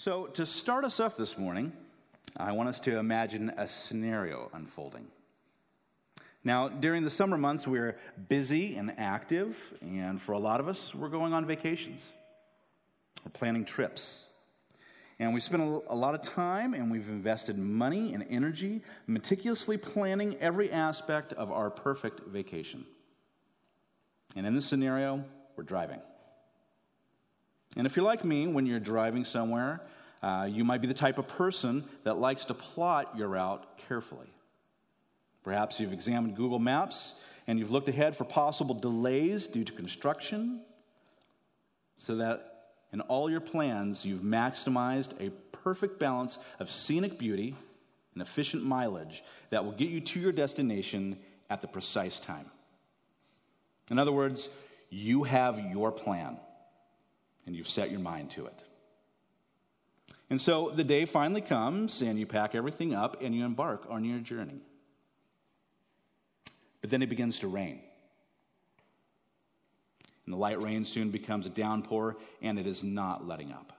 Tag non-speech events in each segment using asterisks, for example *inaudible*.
So, to start us off this morning, I want us to imagine a scenario unfolding. Now, during the summer months, we're busy and active, and for a lot of us, we're going on vacations. We're planning trips. And we spend a lot of time and we've invested money and energy meticulously planning every aspect of our perfect vacation. And in this scenario, we're driving. And if you're like me, when you're driving somewhere, uh, you might be the type of person that likes to plot your route carefully. Perhaps you've examined Google Maps and you've looked ahead for possible delays due to construction so that in all your plans you've maximized a perfect balance of scenic beauty and efficient mileage that will get you to your destination at the precise time. In other words, you have your plan and you've set your mind to it. And so the day finally comes, and you pack everything up and you embark on your journey. But then it begins to rain. And the light rain soon becomes a downpour, and it is not letting up.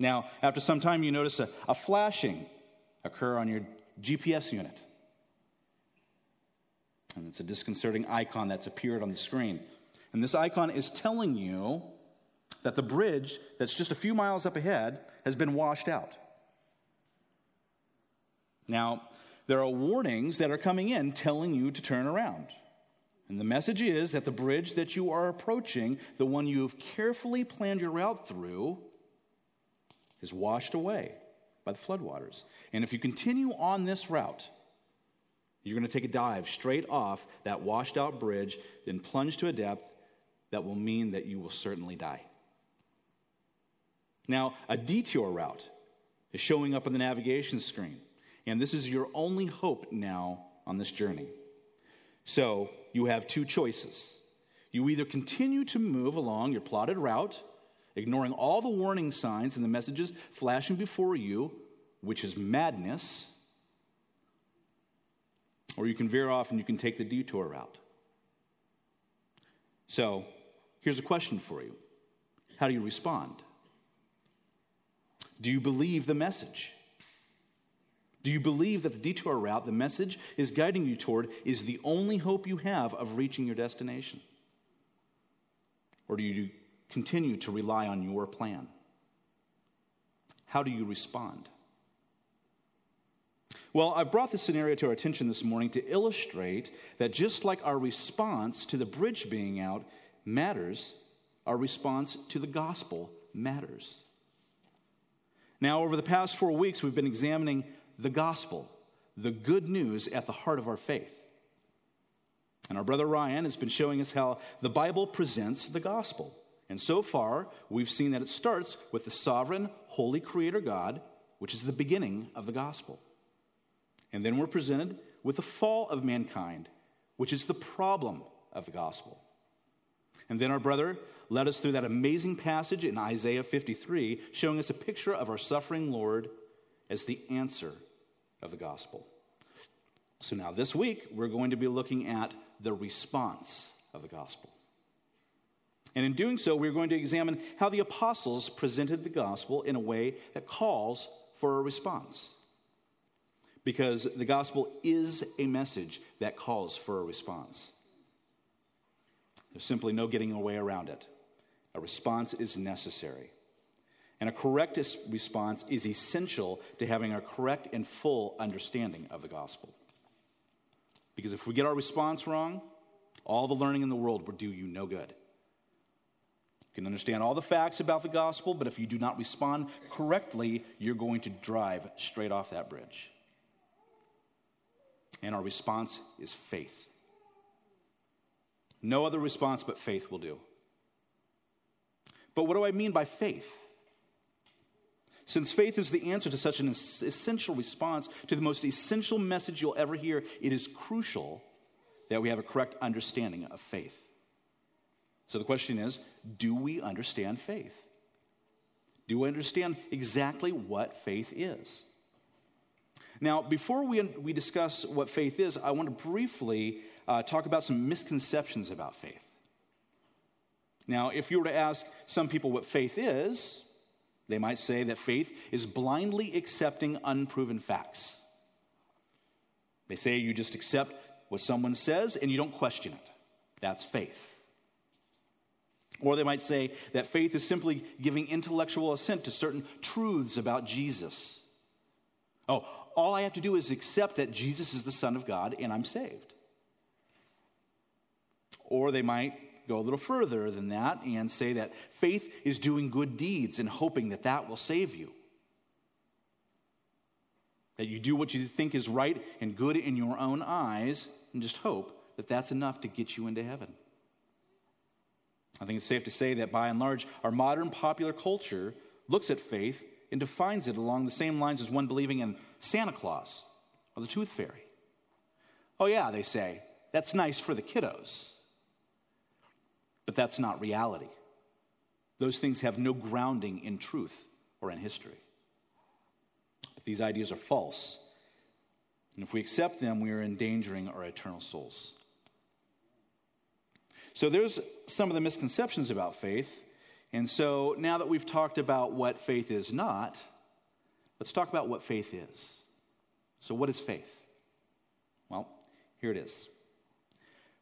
Now, after some time, you notice a, a flashing occur on your GPS unit. And it's a disconcerting icon that's appeared on the screen. And this icon is telling you that the bridge that's just a few miles up ahead has been washed out. Now, there are warnings that are coming in telling you to turn around. And the message is that the bridge that you are approaching, the one you have carefully planned your route through, is washed away by the floodwaters. And if you continue on this route, you're going to take a dive straight off that washed out bridge, and plunge to a depth that will mean that you will certainly die. Now, a detour route is showing up on the navigation screen, and this is your only hope now on this journey. So, you have two choices. You either continue to move along your plotted route, ignoring all the warning signs and the messages flashing before you, which is madness, or you can veer off and you can take the detour route. So, here's a question for you How do you respond? Do you believe the message? Do you believe that the detour route, the message is guiding you toward, is the only hope you have of reaching your destination? Or do you continue to rely on your plan? How do you respond? Well, I've brought this scenario to our attention this morning to illustrate that just like our response to the bridge being out matters, our response to the gospel matters. Now, over the past four weeks, we've been examining the gospel, the good news at the heart of our faith. And our brother Ryan has been showing us how the Bible presents the gospel. And so far, we've seen that it starts with the sovereign, holy creator God, which is the beginning of the gospel. And then we're presented with the fall of mankind, which is the problem of the gospel. And then our brother led us through that amazing passage in Isaiah 53, showing us a picture of our suffering Lord as the answer of the gospel. So now this week, we're going to be looking at the response of the gospel. And in doing so, we're going to examine how the apostles presented the gospel in a way that calls for a response. Because the gospel is a message that calls for a response. There's simply no getting away around it. A response is necessary. And a correct response is essential to having a correct and full understanding of the gospel. Because if we get our response wrong, all the learning in the world will do you no good. You can understand all the facts about the gospel, but if you do not respond correctly, you're going to drive straight off that bridge. And our response is faith. No other response but faith will do. But what do I mean by faith? Since faith is the answer to such an essential response to the most essential message you'll ever hear, it is crucial that we have a correct understanding of faith. So the question is do we understand faith? Do we understand exactly what faith is? Now, before we, we discuss what faith is, I want to briefly uh, talk about some misconceptions about faith. Now, if you were to ask some people what faith is, They might say that faith is blindly accepting unproven facts. They say you just accept what someone says and you don't question it. That's faith. Or they might say that faith is simply giving intellectual assent to certain truths about Jesus. Oh, all I have to do is accept that Jesus is the Son of God and I'm saved. Or they might go a little further than that and say that faith is doing good deeds and hoping that that will save you. That you do what you think is right and good in your own eyes and just hope that that's enough to get you into heaven. I think it's safe to say that by and large, our modern popular culture looks at faith and defines it along the same lines as one believing in Santa Claus or the Tooth Fairy. Oh, yeah, they say, that's nice for the kiddos. But that's not reality. Those things have no grounding in truth or in history. These ideas are false. And if we accept them, we are endangering our eternal souls. So there's some of the misconceptions about faith. And so now that we've talked about what faith is not, let's talk about what faith is. So, what is faith? Well, here it is.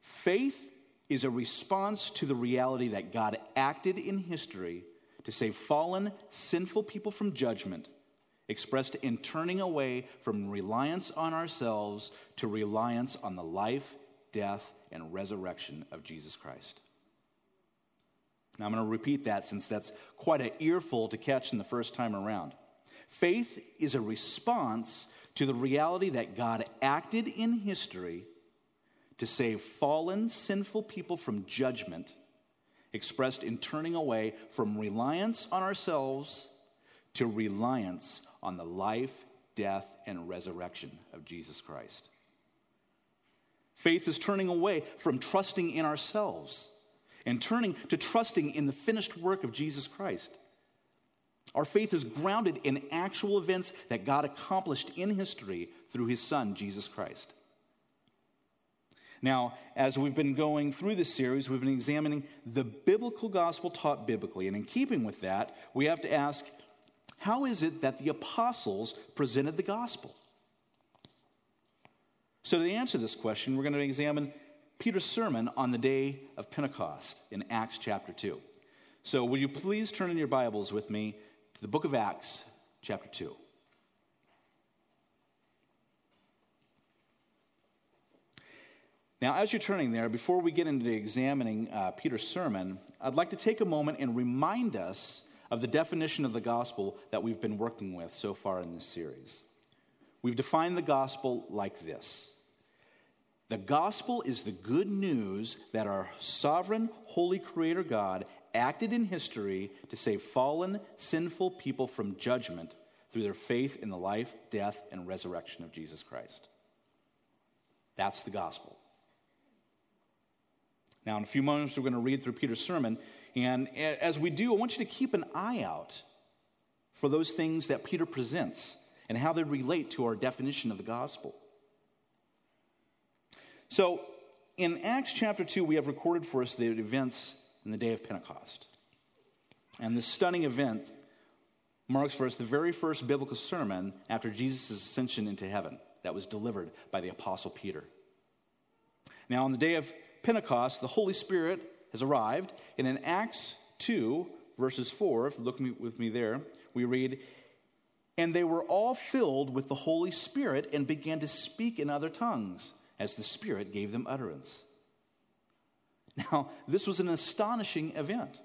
Faith is a response to the reality that God acted in history to save fallen, sinful people from judgment, expressed in turning away from reliance on ourselves to reliance on the life, death, and resurrection of Jesus Christ. Now, I'm going to repeat that since that's quite an earful to catch in the first time around. Faith is a response to the reality that God acted in history to save fallen, sinful people from judgment, expressed in turning away from reliance on ourselves to reliance on the life, death, and resurrection of Jesus Christ. Faith is turning away from trusting in ourselves and turning to trusting in the finished work of Jesus Christ. Our faith is grounded in actual events that God accomplished in history through his Son, Jesus Christ. Now, as we've been going through this series, we've been examining the biblical gospel taught biblically. And in keeping with that, we have to ask how is it that the apostles presented the gospel? So, to answer this question, we're going to examine Peter's sermon on the day of Pentecost in Acts chapter 2. So, will you please turn in your Bibles with me to the book of Acts, chapter 2. Now, as you're turning there, before we get into examining uh, Peter's sermon, I'd like to take a moment and remind us of the definition of the gospel that we've been working with so far in this series. We've defined the gospel like this The gospel is the good news that our sovereign, holy creator God acted in history to save fallen, sinful people from judgment through their faith in the life, death, and resurrection of Jesus Christ. That's the gospel. Now, in a few moments, we're going to read through Peter's sermon. And as we do, I want you to keep an eye out for those things that Peter presents and how they relate to our definition of the gospel. So, in Acts chapter 2, we have recorded for us the events in the day of Pentecost. And this stunning event marks for us the very first biblical sermon after Jesus' ascension into heaven that was delivered by the Apostle Peter. Now, on the day of Pentecost, the Holy Spirit has arrived. And in Acts 2, verses 4, if you look with me there, we read, And they were all filled with the Holy Spirit and began to speak in other tongues as the Spirit gave them utterance. Now, this was an astonishing event.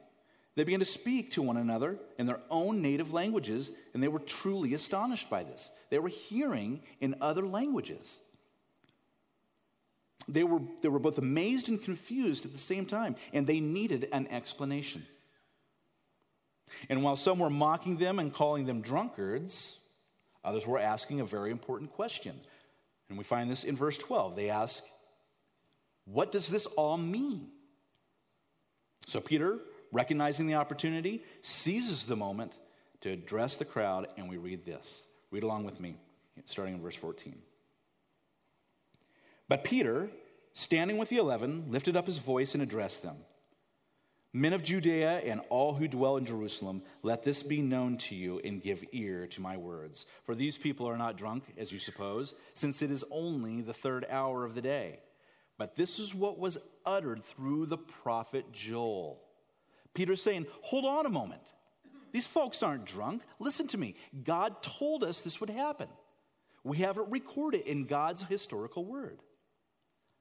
They began to speak to one another in their own native languages, and they were truly astonished by this. They were hearing in other languages. They were, they were both amazed and confused at the same time, and they needed an explanation. And while some were mocking them and calling them drunkards, others were asking a very important question. And we find this in verse 12. They ask, What does this all mean? So Peter, recognizing the opportunity, seizes the moment to address the crowd, and we read this. Read along with me, starting in verse 14. But Peter, standing with the eleven, lifted up his voice and addressed them Men of Judea and all who dwell in Jerusalem, let this be known to you and give ear to my words. For these people are not drunk, as you suppose, since it is only the third hour of the day. But this is what was uttered through the prophet Joel. Peter's saying, Hold on a moment. These folks aren't drunk. Listen to me. God told us this would happen. We have it recorded in God's historical word.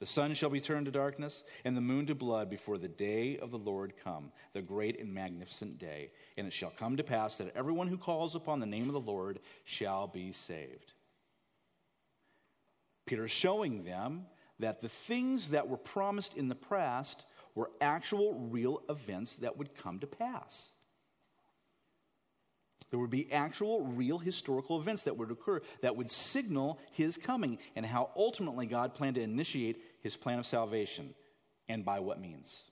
The sun shall be turned to darkness, and the moon to blood before the day of the Lord come, the great and magnificent day. And it shall come to pass that everyone who calls upon the name of the Lord shall be saved. Peter is showing them that the things that were promised in the past were actual, real events that would come to pass. There would be actual, real historical events that would occur that would signal his coming and how ultimately God planned to initiate his plan of salvation and by what means.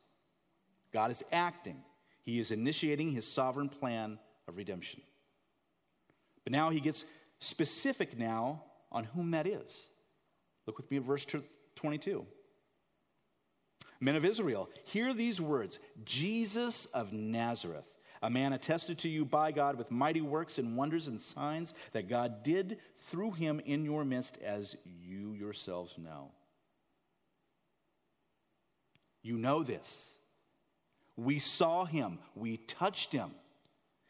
God is acting, he is initiating his sovereign plan of redemption. But now he gets specific now on whom that is. Look with me at verse 22. Men of Israel, hear these words Jesus of Nazareth a man attested to you by God with mighty works and wonders and signs that God did through him in your midst, as you yourselves know. You know this. We saw him, we touched him.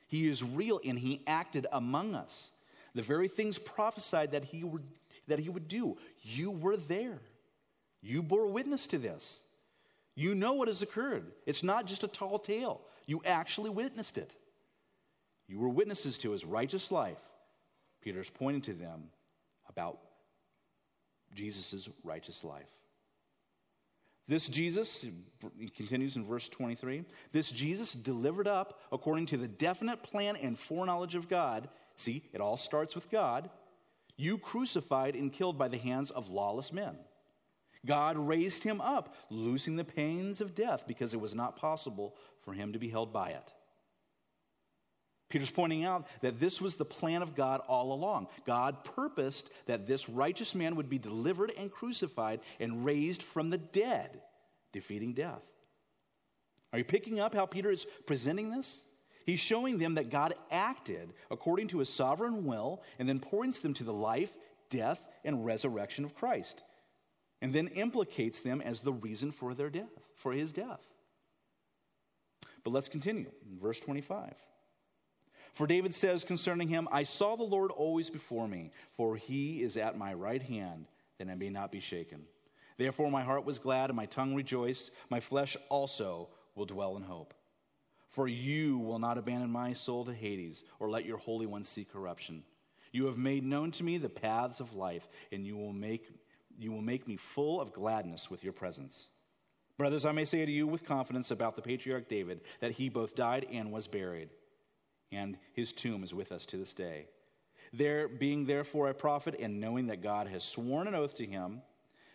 He is real and he acted among us. The very things prophesied that he would, that he would do. You were there. You bore witness to this. You know what has occurred. It's not just a tall tale. You actually witnessed it. You were witnesses to his righteous life. Peter's pointing to them about Jesus' righteous life. This Jesus, he continues in verse 23, this Jesus delivered up according to the definite plan and foreknowledge of God. See, it all starts with God. You crucified and killed by the hands of lawless men. God raised him up, loosing the pains of death because it was not possible for him to be held by it. Peter's pointing out that this was the plan of God all along. God purposed that this righteous man would be delivered and crucified and raised from the dead, defeating death. Are you picking up how Peter is presenting this? He's showing them that God acted according to his sovereign will and then points them to the life, death, and resurrection of Christ and then implicates them as the reason for their death, for his death. But let's continue. Verse 25. For David says concerning him, I saw the Lord always before me, for he is at my right hand, that I may not be shaken. Therefore my heart was glad and my tongue rejoiced. My flesh also will dwell in hope. For you will not abandon my soul to Hades, or let your Holy One see corruption. You have made known to me the paths of life, and you will make you will make me full of gladness with your presence. Brothers, I may say to you with confidence about the patriarch David that he both died and was buried, and his tomb is with us to this day. There being therefore a prophet, and knowing that God has sworn an oath to him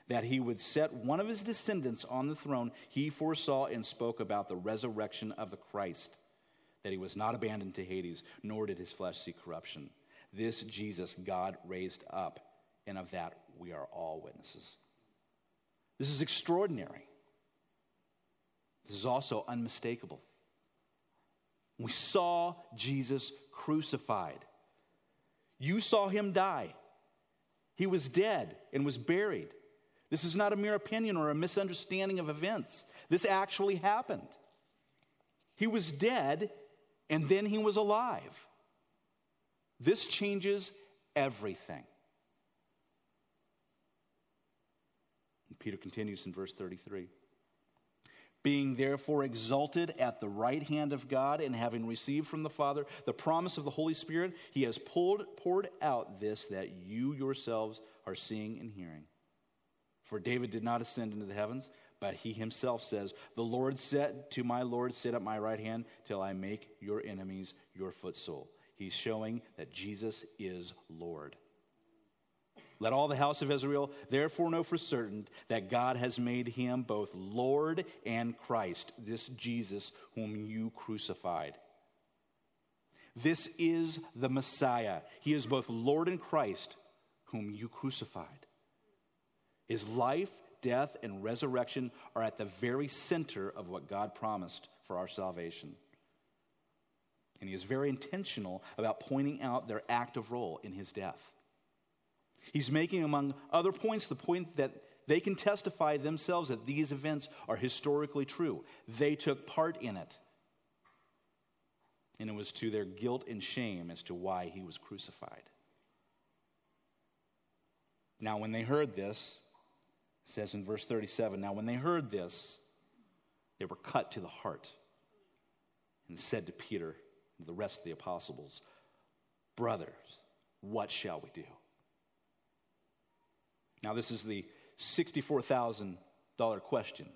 that he would set one of his descendants on the throne, he foresaw and spoke about the resurrection of the Christ, that he was not abandoned to Hades, nor did his flesh see corruption. This Jesus God raised up, and of that we are all witnesses. This is extraordinary. This is also unmistakable. We saw Jesus crucified. You saw him die. He was dead and was buried. This is not a mere opinion or a misunderstanding of events. This actually happened. He was dead and then he was alive. This changes everything. Peter continues in verse 33. Being therefore exalted at the right hand of God and having received from the Father the promise of the Holy Spirit, he has pulled, poured out this that you yourselves are seeing and hearing. For David did not ascend into the heavens, But he himself says, The Lord said to my Lord, Sit at my right hand till I make your enemies your footstool. He's showing that Jesus is Lord. Let all the house of Israel therefore know for certain that God has made him both Lord and Christ, this Jesus whom you crucified. This is the Messiah. He is both Lord and Christ, whom you crucified. His life, death, and resurrection are at the very center of what God promised for our salvation. And he is very intentional about pointing out their active role in his death. He's making, among other points, the point that they can testify themselves that these events are historically true. They took part in it. And it was to their guilt and shame as to why he was crucified. Now, when they heard this, says in verse 37 Now, when they heard this, they were cut to the heart and said to Peter and the rest of the apostles, Brothers, what shall we do? Now, this is the $64,000 question,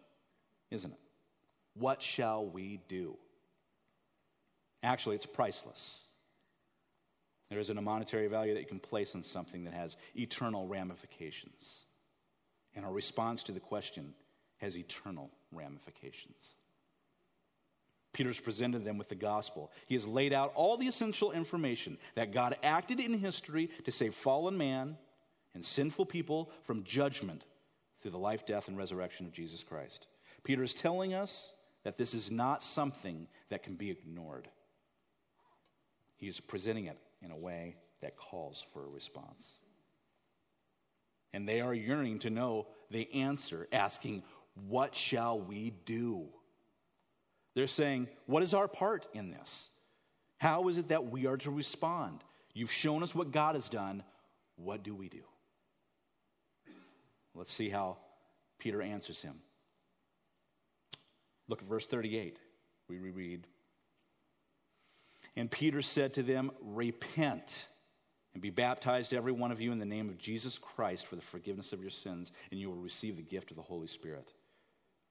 isn't it? What shall we do? Actually, it's priceless. There isn't a monetary value that you can place on something that has eternal ramifications. And our response to the question has eternal ramifications. Peter's presented them with the gospel. He has laid out all the essential information that God acted in history to save fallen man and sinful people from judgment through the life, death, and resurrection of Jesus Christ. Peter is telling us that this is not something that can be ignored. He is presenting it in a way that calls for a response. And they are yearning to know the answer, asking, What shall we do? They're saying, What is our part in this? How is it that we are to respond? You've shown us what God has done. What do we do? Let's see how Peter answers him. Look at verse 38. We reread. And Peter said to them, Repent and be baptized, every one of you, in the name of Jesus Christ for the forgiveness of your sins, and you will receive the gift of the Holy Spirit.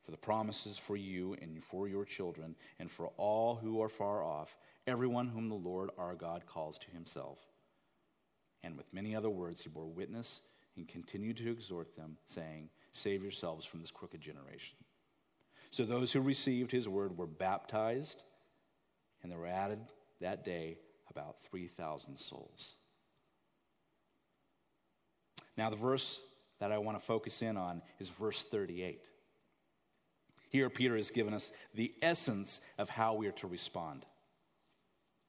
For the promises for you and for your children, and for all who are far off, everyone whom the Lord our God calls to himself. And with many other words, he bore witness and continued to exhort them, saying, Save yourselves from this crooked generation. So those who received his word were baptized, and there were added that day about 3,000 souls. Now, the verse that I want to focus in on is verse 38. Here, Peter has given us the essence of how we are to respond.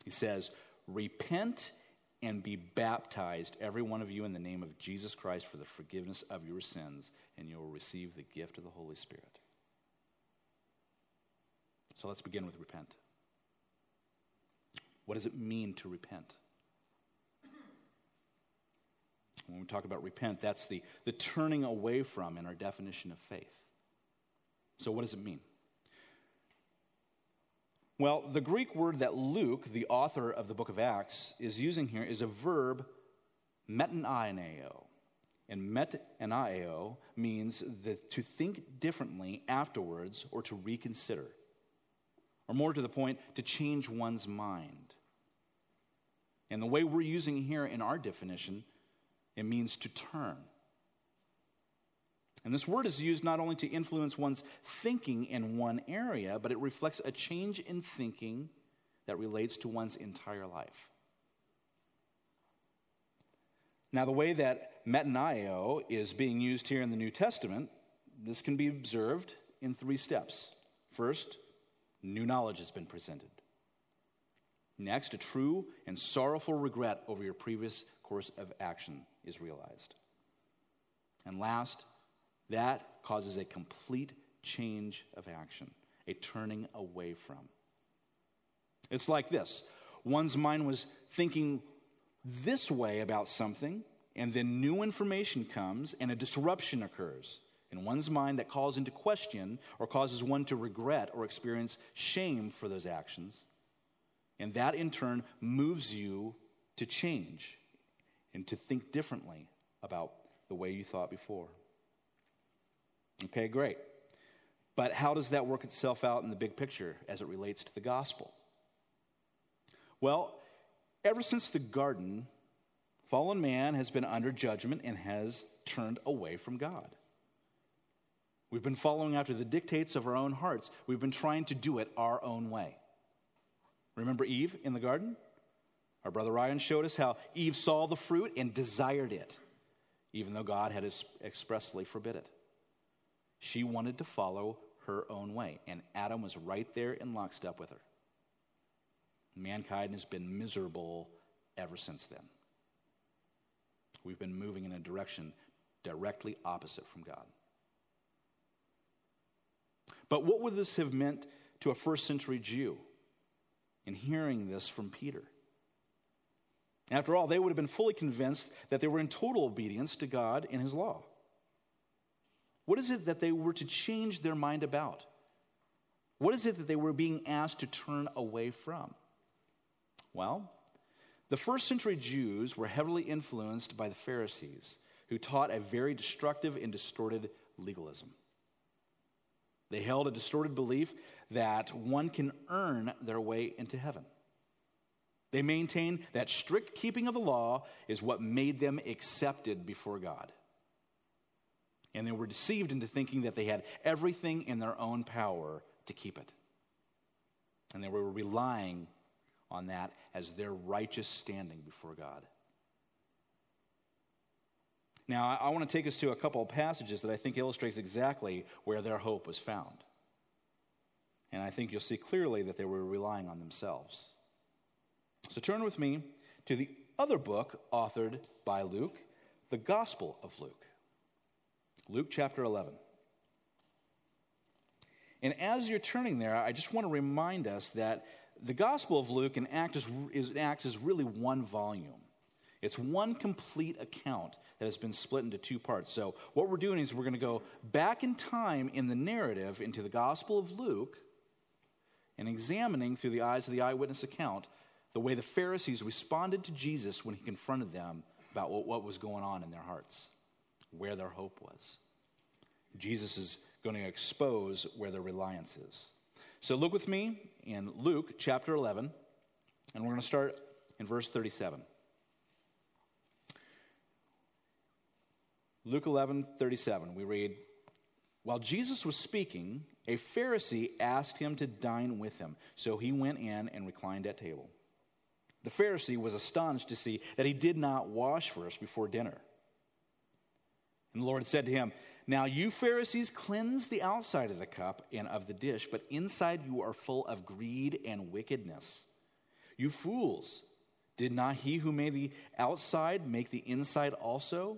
He says, Repent and be baptized, every one of you, in the name of Jesus Christ for the forgiveness of your sins, and you will receive the gift of the Holy Spirit. So let's begin with repent. What does it mean to repent? When we talk about repent, that's the, the turning away from in our definition of faith. So, what does it mean? Well, the Greek word that Luke, the author of the book of Acts, is using here is a verb, metanoeo. And metanoeo means that to think differently afterwards or to reconsider. Or more to the point, to change one's mind. And the way we're using here in our definition, it means to turn. And this word is used not only to influence one's thinking in one area, but it reflects a change in thinking that relates to one's entire life. Now, the way that metanoeo is being used here in the New Testament, this can be observed in three steps. First, new knowledge has been presented. Next, a true and sorrowful regret over your previous course of action is realized. And last, that causes a complete change of action, a turning away from. It's like this one's mind was thinking this way about something, and then new information comes and a disruption occurs in one's mind that calls into question or causes one to regret or experience shame for those actions. And that in turn moves you to change and to think differently about the way you thought before. Okay, great. But how does that work itself out in the big picture as it relates to the gospel? Well, ever since the garden, fallen man has been under judgment and has turned away from God. We've been following after the dictates of our own hearts. We've been trying to do it our own way. Remember Eve in the garden? Our brother Ryan showed us how Eve saw the fruit and desired it, even though God had expressly forbid it. She wanted to follow her own way, and Adam was right there in lockstep with her. Mankind has been miserable ever since then. We've been moving in a direction directly opposite from God. But what would this have meant to a first century Jew in hearing this from Peter? After all, they would have been fully convinced that they were in total obedience to God and His law. What is it that they were to change their mind about? What is it that they were being asked to turn away from? Well, the first century Jews were heavily influenced by the Pharisees, who taught a very destructive and distorted legalism. They held a distorted belief that one can earn their way into heaven. They maintained that strict keeping of the law is what made them accepted before God. And they were deceived into thinking that they had everything in their own power to keep it. And they were relying on that as their righteous standing before God. Now, I want to take us to a couple of passages that I think illustrates exactly where their hope was found. And I think you'll see clearly that they were relying on themselves. So turn with me to the other book authored by Luke, the Gospel of Luke. Luke chapter 11. And as you're turning there, I just want to remind us that the Gospel of Luke and Acts is, is, Acts is really one volume. It's one complete account that has been split into two parts. So, what we're doing is we're going to go back in time in the narrative into the Gospel of Luke and examining through the eyes of the eyewitness account the way the Pharisees responded to Jesus when he confronted them about what, what was going on in their hearts, where their hope was. Jesus is going to expose where their reliance is. So look with me in Luke chapter 11, and we're going to start in verse 37. Luke 11, 37, we read, While Jesus was speaking, a Pharisee asked him to dine with him. So he went in and reclined at table. The Pharisee was astonished to see that he did not wash first before dinner. And the Lord said to him, now, you Pharisees cleanse the outside of the cup and of the dish, but inside you are full of greed and wickedness. You fools, did not he who made the outside make the inside also?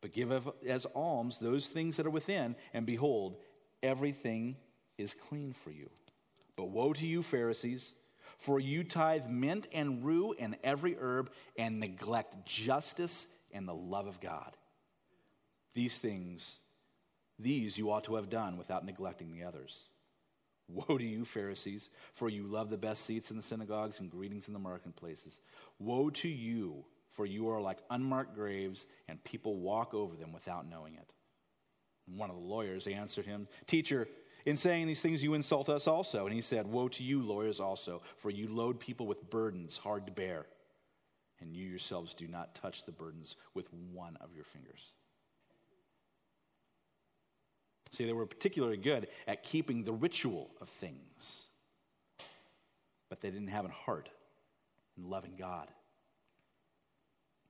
But give as alms those things that are within, and behold, everything is clean for you. But woe to you, Pharisees, for you tithe mint and rue and every herb, and neglect justice and the love of God. These things these you ought to have done without neglecting the others. Woe to you, Pharisees, for you love the best seats in the synagogues and greetings in the marketplaces. Woe to you, for you are like unmarked graves, and people walk over them without knowing it. And one of the lawyers answered him, Teacher, in saying these things, you insult us also. And he said, Woe to you, lawyers, also, for you load people with burdens hard to bear, and you yourselves do not touch the burdens with one of your fingers. See, they were particularly good at keeping the ritual of things, but they didn't have a heart in loving God.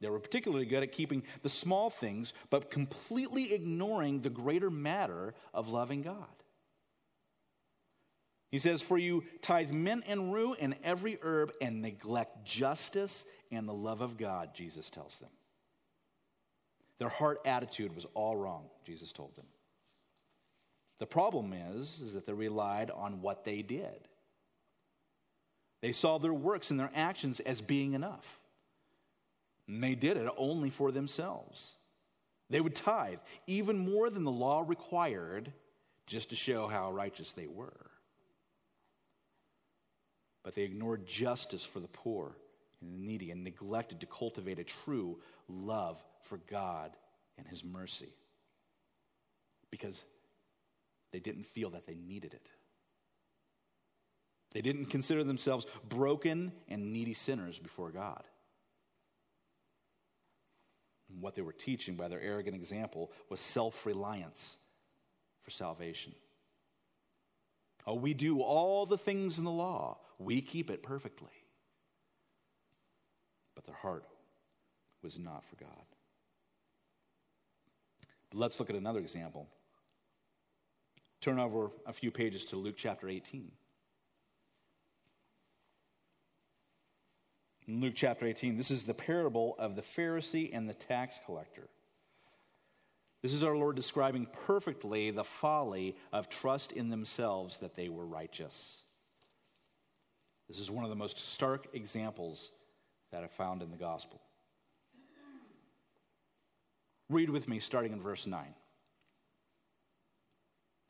They were particularly good at keeping the small things, but completely ignoring the greater matter of loving God. He says, For you tithe mint and rue and every herb and neglect justice and the love of God, Jesus tells them. Their heart attitude was all wrong, Jesus told them. The problem is, is that they relied on what they did. They saw their works and their actions as being enough. And they did it only for themselves. They would tithe even more than the law required just to show how righteous they were. But they ignored justice for the poor and the needy and neglected to cultivate a true love for God and His mercy. Because they didn't feel that they needed it. They didn't consider themselves broken and needy sinners before God. And what they were teaching by their arrogant example was self reliance for salvation. Oh, we do all the things in the law, we keep it perfectly. But their heart was not for God. But let's look at another example. Turn over a few pages to Luke chapter 18. In Luke chapter 18, this is the parable of the Pharisee and the tax collector. This is our Lord describing perfectly the folly of trust in themselves that they were righteous. This is one of the most stark examples that I found in the gospel. Read with me, starting in verse 9.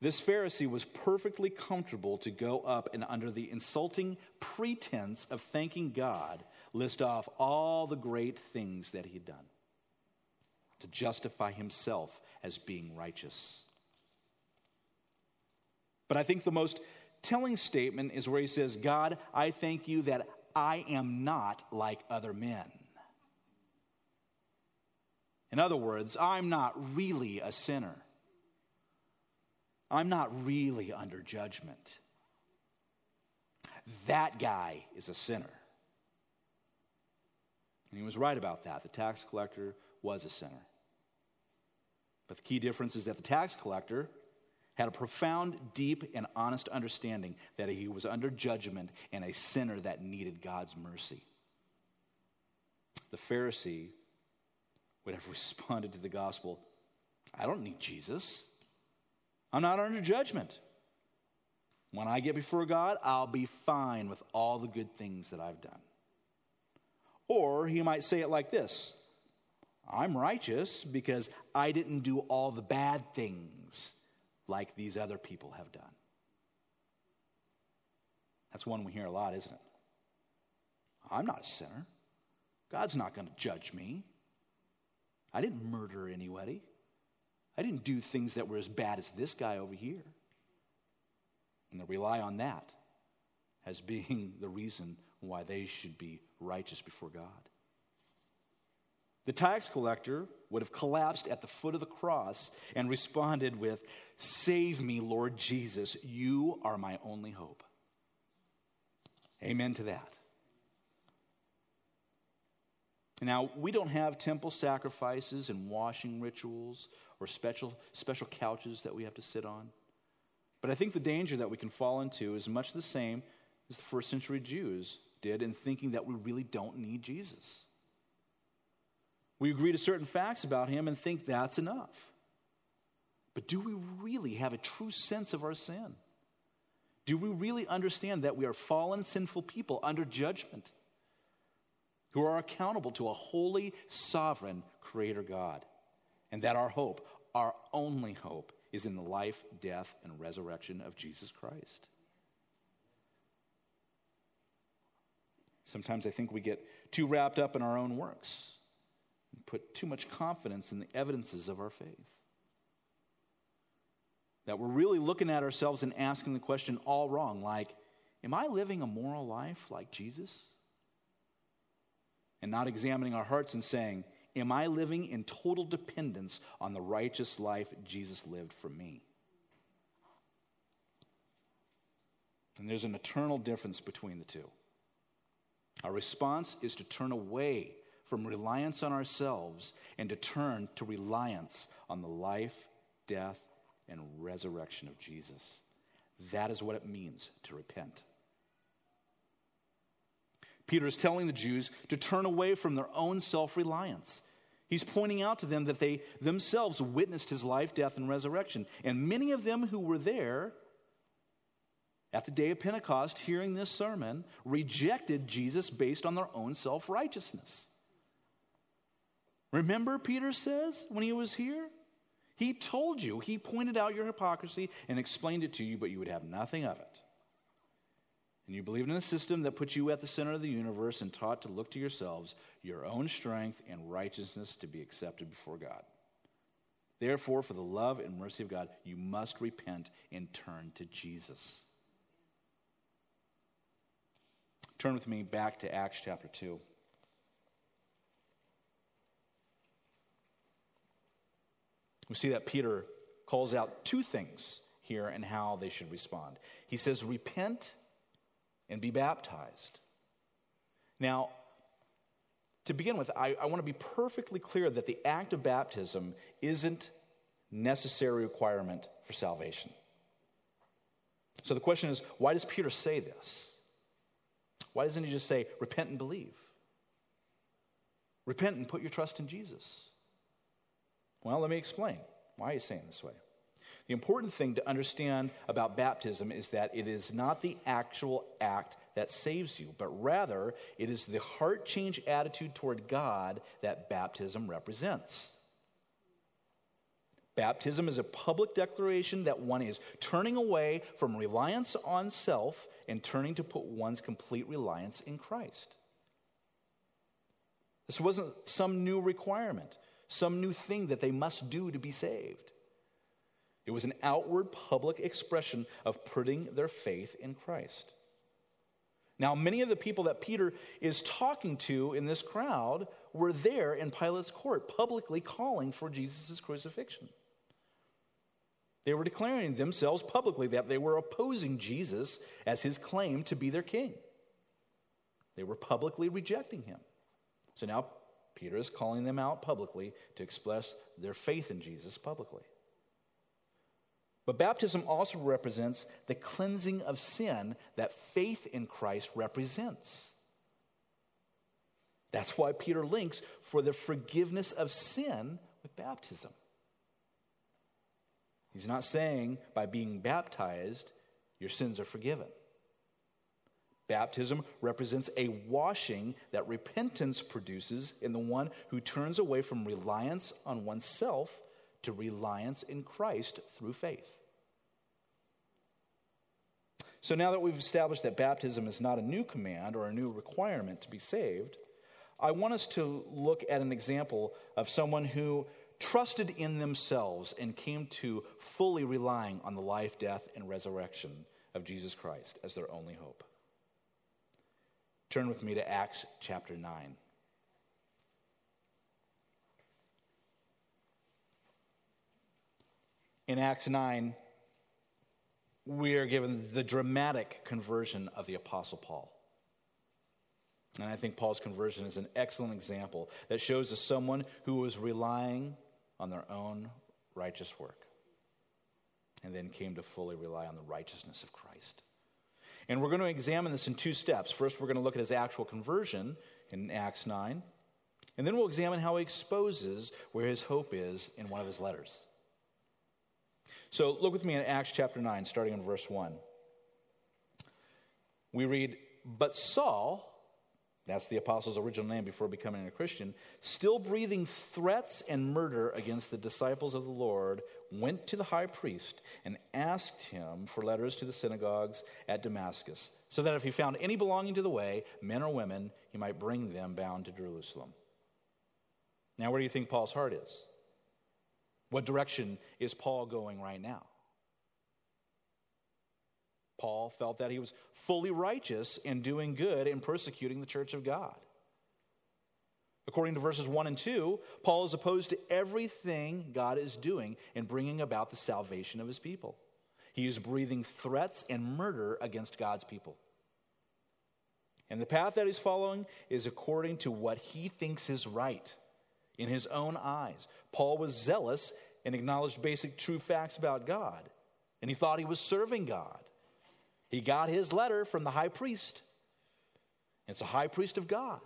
This Pharisee was perfectly comfortable to go up and, under the insulting pretense of thanking God, list off all the great things that he'd done to justify himself as being righteous. But I think the most telling statement is where he says, God, I thank you that I am not like other men. In other words, I'm not really a sinner. I'm not really under judgment. That guy is a sinner. And he was right about that. The tax collector was a sinner. But the key difference is that the tax collector had a profound, deep, and honest understanding that he was under judgment and a sinner that needed God's mercy. The Pharisee would have *laughs* responded to the gospel I don't need Jesus. I'm not under judgment. When I get before God, I'll be fine with all the good things that I've done. Or he might say it like this I'm righteous because I didn't do all the bad things like these other people have done. That's one we hear a lot, isn't it? I'm not a sinner. God's not going to judge me. I didn't murder anybody. I didn't do things that were as bad as this guy over here. And they rely on that as being *laughs* the reason why they should be righteous before God. The tax collector would have collapsed at the foot of the cross and responded with, Save me, Lord Jesus. You are my only hope. Amen to that. Now, we don't have temple sacrifices and washing rituals or special, special couches that we have to sit on. But I think the danger that we can fall into is much the same as the first century Jews did in thinking that we really don't need Jesus. We agree to certain facts about him and think that's enough. But do we really have a true sense of our sin? Do we really understand that we are fallen, sinful people under judgment who are accountable to a holy, sovereign Creator God? And that our hope, our only hope, is in the life, death, and resurrection of Jesus Christ. Sometimes I think we get too wrapped up in our own works and put too much confidence in the evidences of our faith. That we're really looking at ourselves and asking the question all wrong, like, Am I living a moral life like Jesus? And not examining our hearts and saying, Am I living in total dependence on the righteous life Jesus lived for me? And there's an eternal difference between the two. Our response is to turn away from reliance on ourselves and to turn to reliance on the life, death, and resurrection of Jesus. That is what it means to repent. Peter is telling the Jews to turn away from their own self reliance. He's pointing out to them that they themselves witnessed his life, death, and resurrection. And many of them who were there at the day of Pentecost, hearing this sermon, rejected Jesus based on their own self righteousness. Remember, Peter says when he was here? He told you, he pointed out your hypocrisy and explained it to you, but you would have nothing of it. And you believed in a system that put you at the center of the universe and taught to look to yourselves, your own strength and righteousness to be accepted before God. Therefore, for the love and mercy of God, you must repent and turn to Jesus. Turn with me back to Acts chapter 2. We see that Peter calls out two things here and how they should respond. He says, Repent and be baptized. Now, to begin with, I, I want to be perfectly clear that the act of baptism isn't necessary requirement for salvation. So the question is, why does Peter say this? Why doesn't he just say, repent and believe? Repent and put your trust in Jesus. Well, let me explain why he's saying this way. The important thing to understand about baptism is that it is not the actual act that saves you, but rather it is the heart change attitude toward God that baptism represents. Baptism is a public declaration that one is turning away from reliance on self and turning to put one's complete reliance in Christ. This wasn't some new requirement, some new thing that they must do to be saved. It was an outward public expression of putting their faith in Christ. Now, many of the people that Peter is talking to in this crowd were there in Pilate's court, publicly calling for Jesus' crucifixion. They were declaring themselves publicly that they were opposing Jesus as his claim to be their king. They were publicly rejecting him. So now Peter is calling them out publicly to express their faith in Jesus publicly. But baptism also represents the cleansing of sin that faith in Christ represents. That's why Peter links for the forgiveness of sin with baptism. He's not saying by being baptized, your sins are forgiven. Baptism represents a washing that repentance produces in the one who turns away from reliance on oneself to reliance in Christ through faith. So now that we've established that baptism is not a new command or a new requirement to be saved, I want us to look at an example of someone who trusted in themselves and came to fully relying on the life, death, and resurrection of Jesus Christ as their only hope. Turn with me to Acts chapter 9. In Acts 9, we are given the dramatic conversion of the Apostle Paul. And I think Paul's conversion is an excellent example that shows us someone who was relying on their own righteous work and then came to fully rely on the righteousness of Christ. And we're going to examine this in two steps. First, we're going to look at his actual conversion in Acts 9, and then we'll examine how he exposes where his hope is in one of his letters. So, look with me in Acts chapter 9, starting in verse 1. We read, But Saul, that's the apostle's original name before becoming a Christian, still breathing threats and murder against the disciples of the Lord, went to the high priest and asked him for letters to the synagogues at Damascus, so that if he found any belonging to the way, men or women, he might bring them bound to Jerusalem. Now, where do you think Paul's heart is? What direction is Paul going right now? Paul felt that he was fully righteous in doing good and persecuting the church of God. According to verses 1 and 2, Paul is opposed to everything God is doing in bringing about the salvation of his people. He is breathing threats and murder against God's people. And the path that he's following is according to what he thinks is right in his own eyes. Paul was zealous and acknowledged basic true facts about God, and he thought he was serving God. He got his letter from the high priest. It's a high priest of God.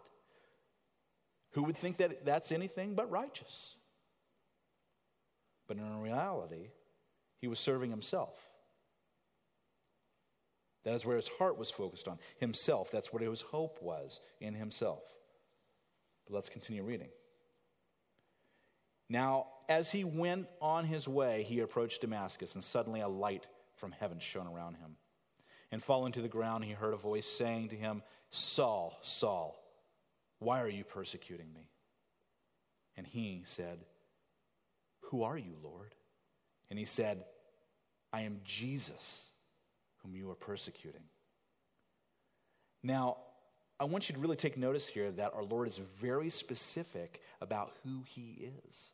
Who would think that that's anything but righteous? But in reality, he was serving himself. That is where his heart was focused on himself. That's what his hope was in himself. But let's continue reading. Now, as he went on his way, he approached Damascus, and suddenly a light from heaven shone around him. And falling to the ground, he heard a voice saying to him, Saul, Saul, why are you persecuting me? And he said, Who are you, Lord? And he said, I am Jesus, whom you are persecuting. Now, I want you to really take notice here that our Lord is very specific about who he is.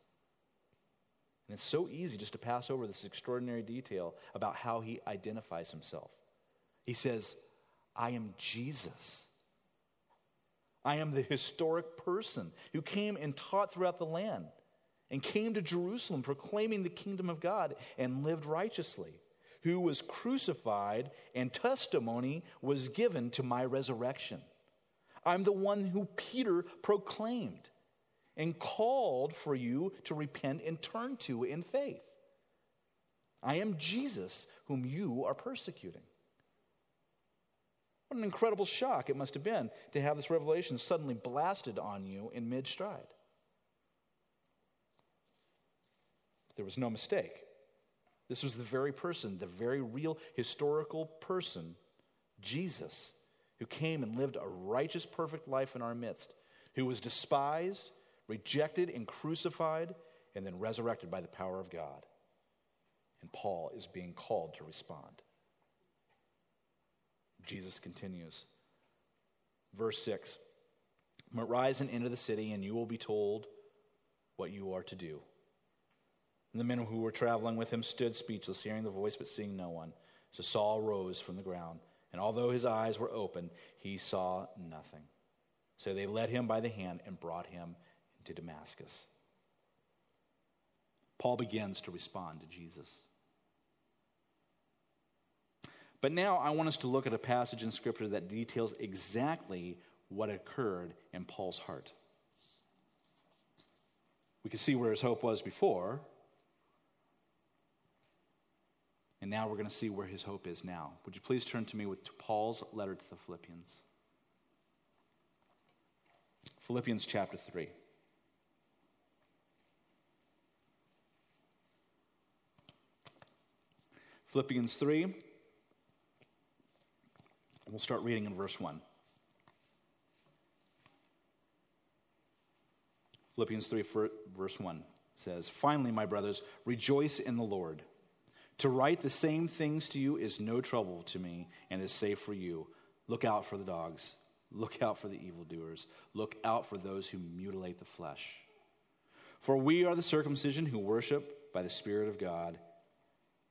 And it's so easy just to pass over this extraordinary detail about how he identifies himself. He says, I am Jesus. I am the historic person who came and taught throughout the land and came to Jerusalem proclaiming the kingdom of God and lived righteously, who was crucified and testimony was given to my resurrection. I'm the one who Peter proclaimed and called for you to repent and turn to in faith. I am Jesus whom you are persecuting. What an incredible shock it must have been to have this revelation suddenly blasted on you in mid stride. There was no mistake. This was the very person, the very real historical person, Jesus, who came and lived a righteous, perfect life in our midst, who was despised, rejected, and crucified, and then resurrected by the power of God. And Paul is being called to respond. Jesus continues. Verse 6 But rise and enter the city, and you will be told what you are to do. And the men who were traveling with him stood speechless, hearing the voice but seeing no one. So Saul rose from the ground, and although his eyes were open, he saw nothing. So they led him by the hand and brought him into Damascus. Paul begins to respond to Jesus. But now I want us to look at a passage in Scripture that details exactly what occurred in Paul's heart. We can see where his hope was before, and now we're going to see where his hope is now. Would you please turn to me with Paul's letter to the Philippians? Philippians chapter 3. Philippians 3, We'll start reading in verse 1. Philippians 3, verse 1 says, Finally, my brothers, rejoice in the Lord. To write the same things to you is no trouble to me and is safe for you. Look out for the dogs. Look out for the evildoers. Look out for those who mutilate the flesh. For we are the circumcision who worship by the Spirit of God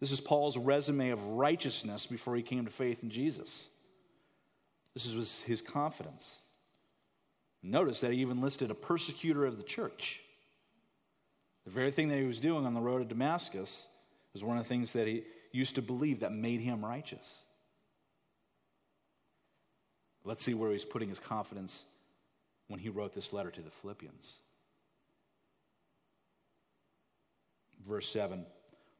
This is Paul's resume of righteousness before he came to faith in Jesus. This was his confidence. Notice that he even listed a persecutor of the church. The very thing that he was doing on the road to Damascus was one of the things that he used to believe that made him righteous. Let's see where he's putting his confidence when he wrote this letter to the Philippians. Verse 7.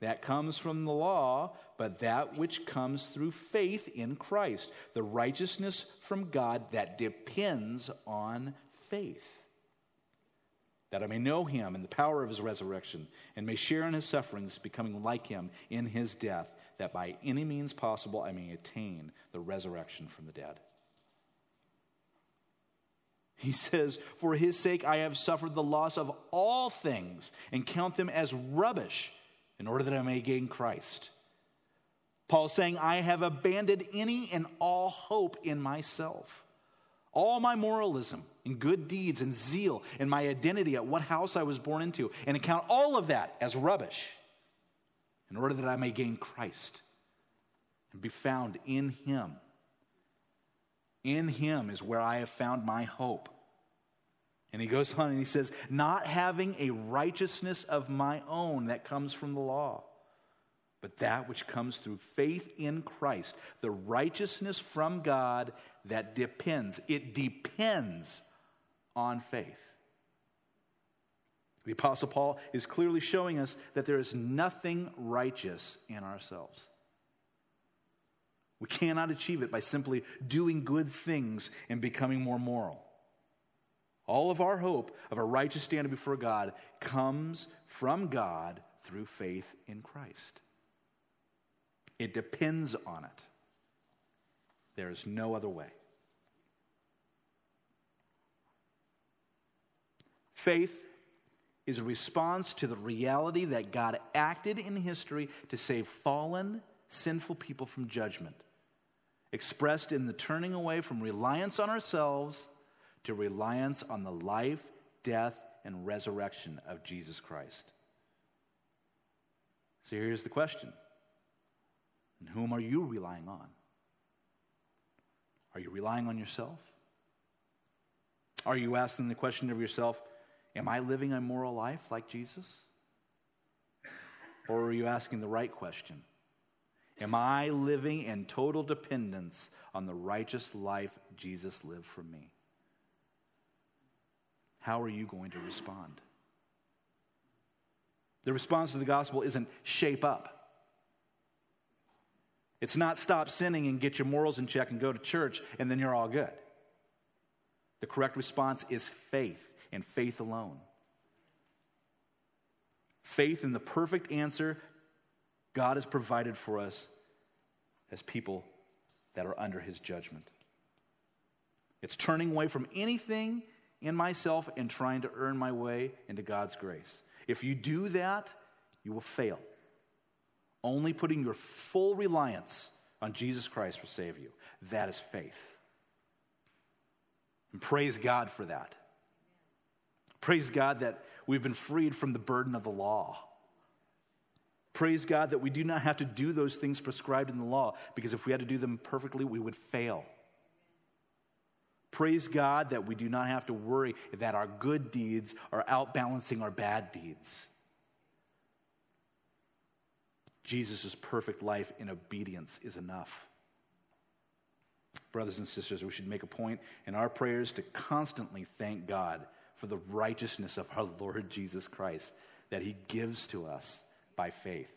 that comes from the law, but that which comes through faith in Christ, the righteousness from God that depends on faith. That I may know him and the power of his resurrection, and may share in his sufferings, becoming like him in his death, that by any means possible I may attain the resurrection from the dead. He says, For his sake I have suffered the loss of all things and count them as rubbish in order that I may gain Christ. Paul's saying, I have abandoned any and all hope in myself. All my moralism and good deeds and zeal and my identity at what house I was born into, and account all of that as rubbish in order that I may gain Christ and be found in him in him is where I have found my hope. And he goes on and he says, Not having a righteousness of my own that comes from the law, but that which comes through faith in Christ, the righteousness from God that depends. It depends on faith. The Apostle Paul is clearly showing us that there is nothing righteous in ourselves. We cannot achieve it by simply doing good things and becoming more moral. All of our hope of a righteous standing before God comes from God through faith in Christ. It depends on it. There is no other way. Faith is a response to the reality that God acted in history to save fallen, sinful people from judgment expressed in the turning away from reliance on ourselves to reliance on the life, death, and resurrection of Jesus Christ. So here's the question And whom are you relying on? Are you relying on yourself? Are you asking the question of yourself, Am I living a moral life like Jesus? Or are you asking the right question? Am I living in total dependence on the righteous life Jesus lived for me? How are you going to respond? The response to the gospel isn't shape up. It's not stop sinning and get your morals in check and go to church and then you're all good. The correct response is faith and faith alone. Faith in the perfect answer God has provided for us as people that are under his judgment. It's turning away from anything in myself and trying to earn my way into God's grace. If you do that, you will fail. Only putting your full reliance on Jesus Christ will save you. That is faith. And praise God for that. Praise God that we've been freed from the burden of the law. Praise God that we do not have to do those things prescribed in the law, because if we had to do them perfectly, we would fail. Praise God that we do not have to worry that our good deeds are outbalancing our bad deeds. Jesus' perfect life in obedience is enough. Brothers and sisters, we should make a point in our prayers to constantly thank God for the righteousness of our Lord Jesus Christ that He gives to us by faith.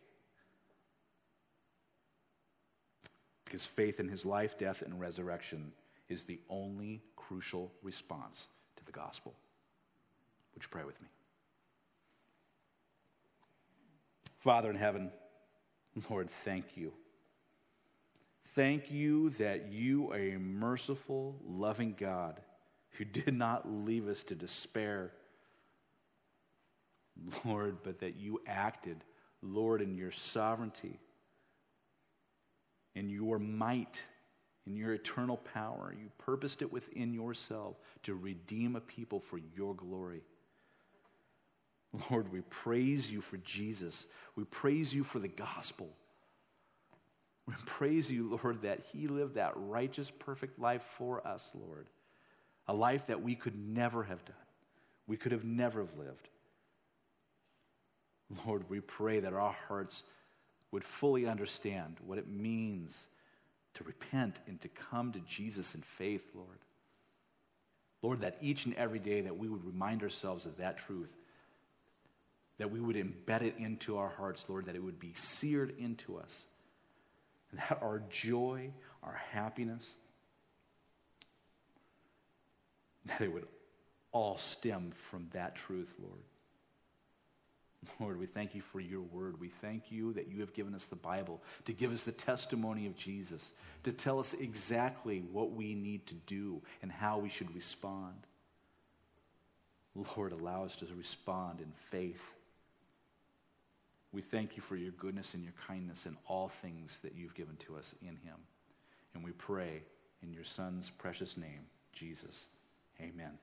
Because faith in his life, death, and resurrection is the only crucial response to the gospel. Would you pray with me? Father in heaven, Lord, thank you. Thank you that you are a merciful, loving God who did not leave us to despair, Lord, but that you acted Lord, in your sovereignty, in your might, in your eternal power, you purposed it within yourself to redeem a people for your glory. Lord, we praise you for Jesus. We praise you for the gospel. We praise you, Lord, that he lived that righteous, perfect life for us, Lord. A life that we could never have done. We could have never have lived. Lord, we pray that our hearts would fully understand what it means to repent and to come to Jesus in faith, Lord. Lord, that each and every day that we would remind ourselves of that truth, that we would embed it into our hearts, Lord, that it would be seared into us, and that our joy, our happiness, that it would all stem from that truth, Lord. Lord, we thank you for your word. We thank you that you have given us the Bible to give us the testimony of Jesus, to tell us exactly what we need to do and how we should respond. Lord, allow us to respond in faith. We thank you for your goodness and your kindness in all things that you've given to us in him. And we pray in your Son's precious name, Jesus. Amen.